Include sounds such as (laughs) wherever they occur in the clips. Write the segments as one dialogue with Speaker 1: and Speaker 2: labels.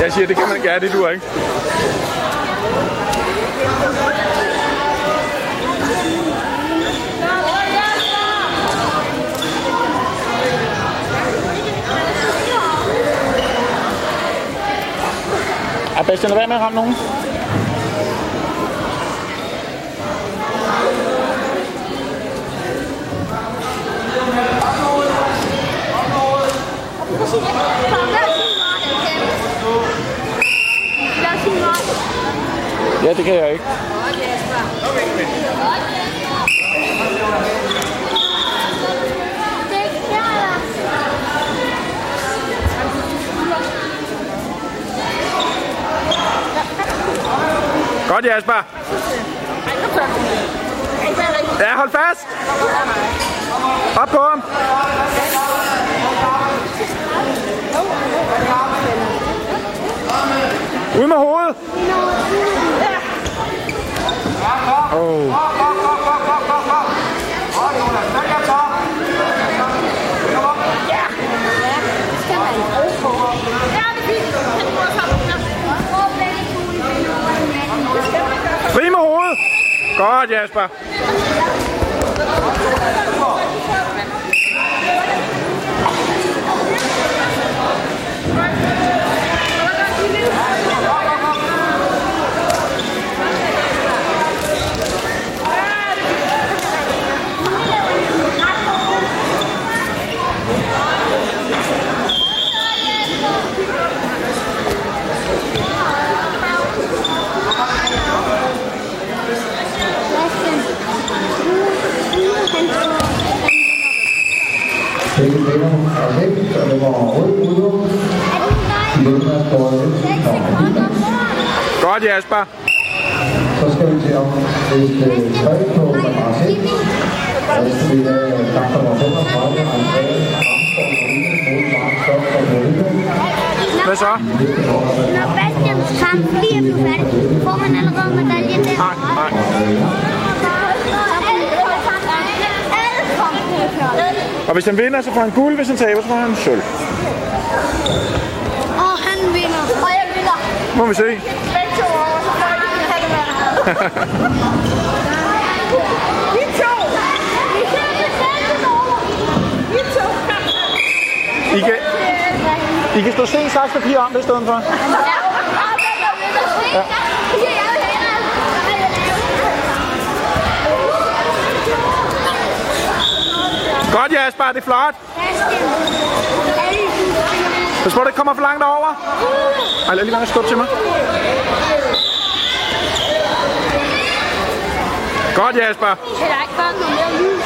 Speaker 1: Jeg siger, det kan man gøre, det du ikke. Er Bastian, lad være med at ramme nogen? Ja, det kan jeg ikke. Godt, Jasper. Ja, hold fast. Op på ham. Ud med hovedet. Oh. Fri med hovedet. Godt, Jasper.
Speaker 2: Begge vinder er væk, og var rød ude. Løbende er skåret lidt.
Speaker 1: Godt, Jasper.
Speaker 2: Så skal vi til om et tre på madras 1. Og så skal vi have kamp nummer 35, Andreas.
Speaker 1: Hvad så?
Speaker 3: Når Bastians kamp lige er blevet færdig, får man allerede medaljen der.
Speaker 1: Nej, nej. Og hvis han vinder, så får han guld. Hvis han taber, så får han sølv.
Speaker 3: Og han vinder. Og jeg vinder.
Speaker 1: Må vi se.
Speaker 3: Begge to over, så får jeg ikke have (laughs) det to. Vi to.
Speaker 1: I kan, I kan stå sten, saks, papir om det i stedet for.
Speaker 3: Ja. Og den der vinder. Ja. Det siger jeg jo hellere.
Speaker 1: Godt, Jasper. Det er flot. Pas på, det kommer for langt over. Ej, lad lige at skubbe til mig. Godt, Jasper.
Speaker 3: Kan der ikke komme noget mere lys?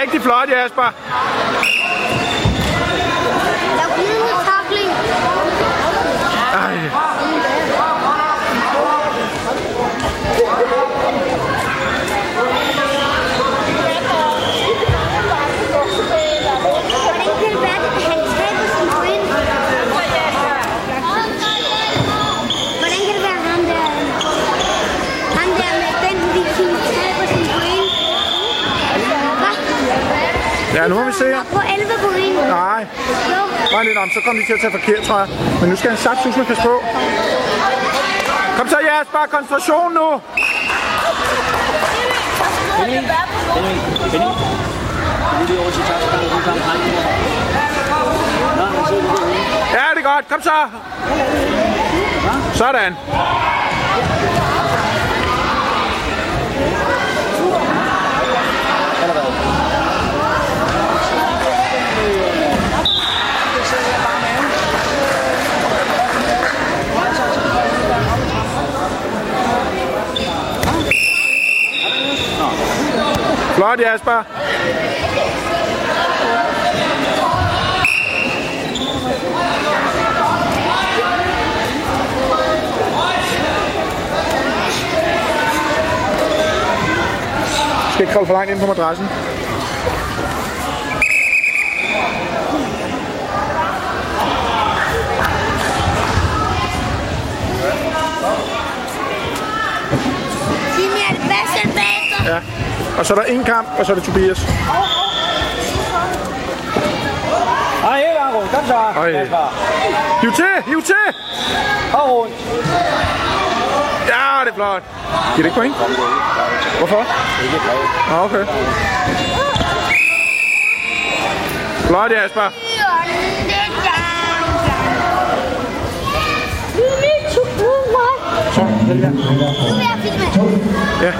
Speaker 1: Rigtig flot, Jasper.
Speaker 3: Lav glidende takling.
Speaker 1: Ej.
Speaker 3: Hvordan kan det være, at han taber sin point? Hvordan kan det være, ham der, ham der med den viking taber sin point? Hvad?
Speaker 1: Ja, nu må vi se her.
Speaker 3: På 11 point.
Speaker 1: Nej.
Speaker 3: Jo.
Speaker 1: Nej, lidt om, så kommer de til at tage forkert, tror jeg. Men nu skal han sagt med passe på. Kom så, Jasper. Koncentration nu. Ja, det er godt. Kom så. Sådan. Flot, Jasper. Skal ikke kravle for langt ind på madrassen.
Speaker 3: Sig mig, er det Bastian bagefter?
Speaker 1: Ja. Og så er der en kamp, og så er det Tobias.
Speaker 4: Nej, hele vejen rundt. Kom så. Kasper.
Speaker 1: Hiv til! Hiv til!
Speaker 4: Og rundt.
Speaker 1: Ja, det er flot. Giver det ikke point? Hvorfor?
Speaker 4: Ikke glad.
Speaker 1: Ah, okay. Flot, Jasper. Så. Ja.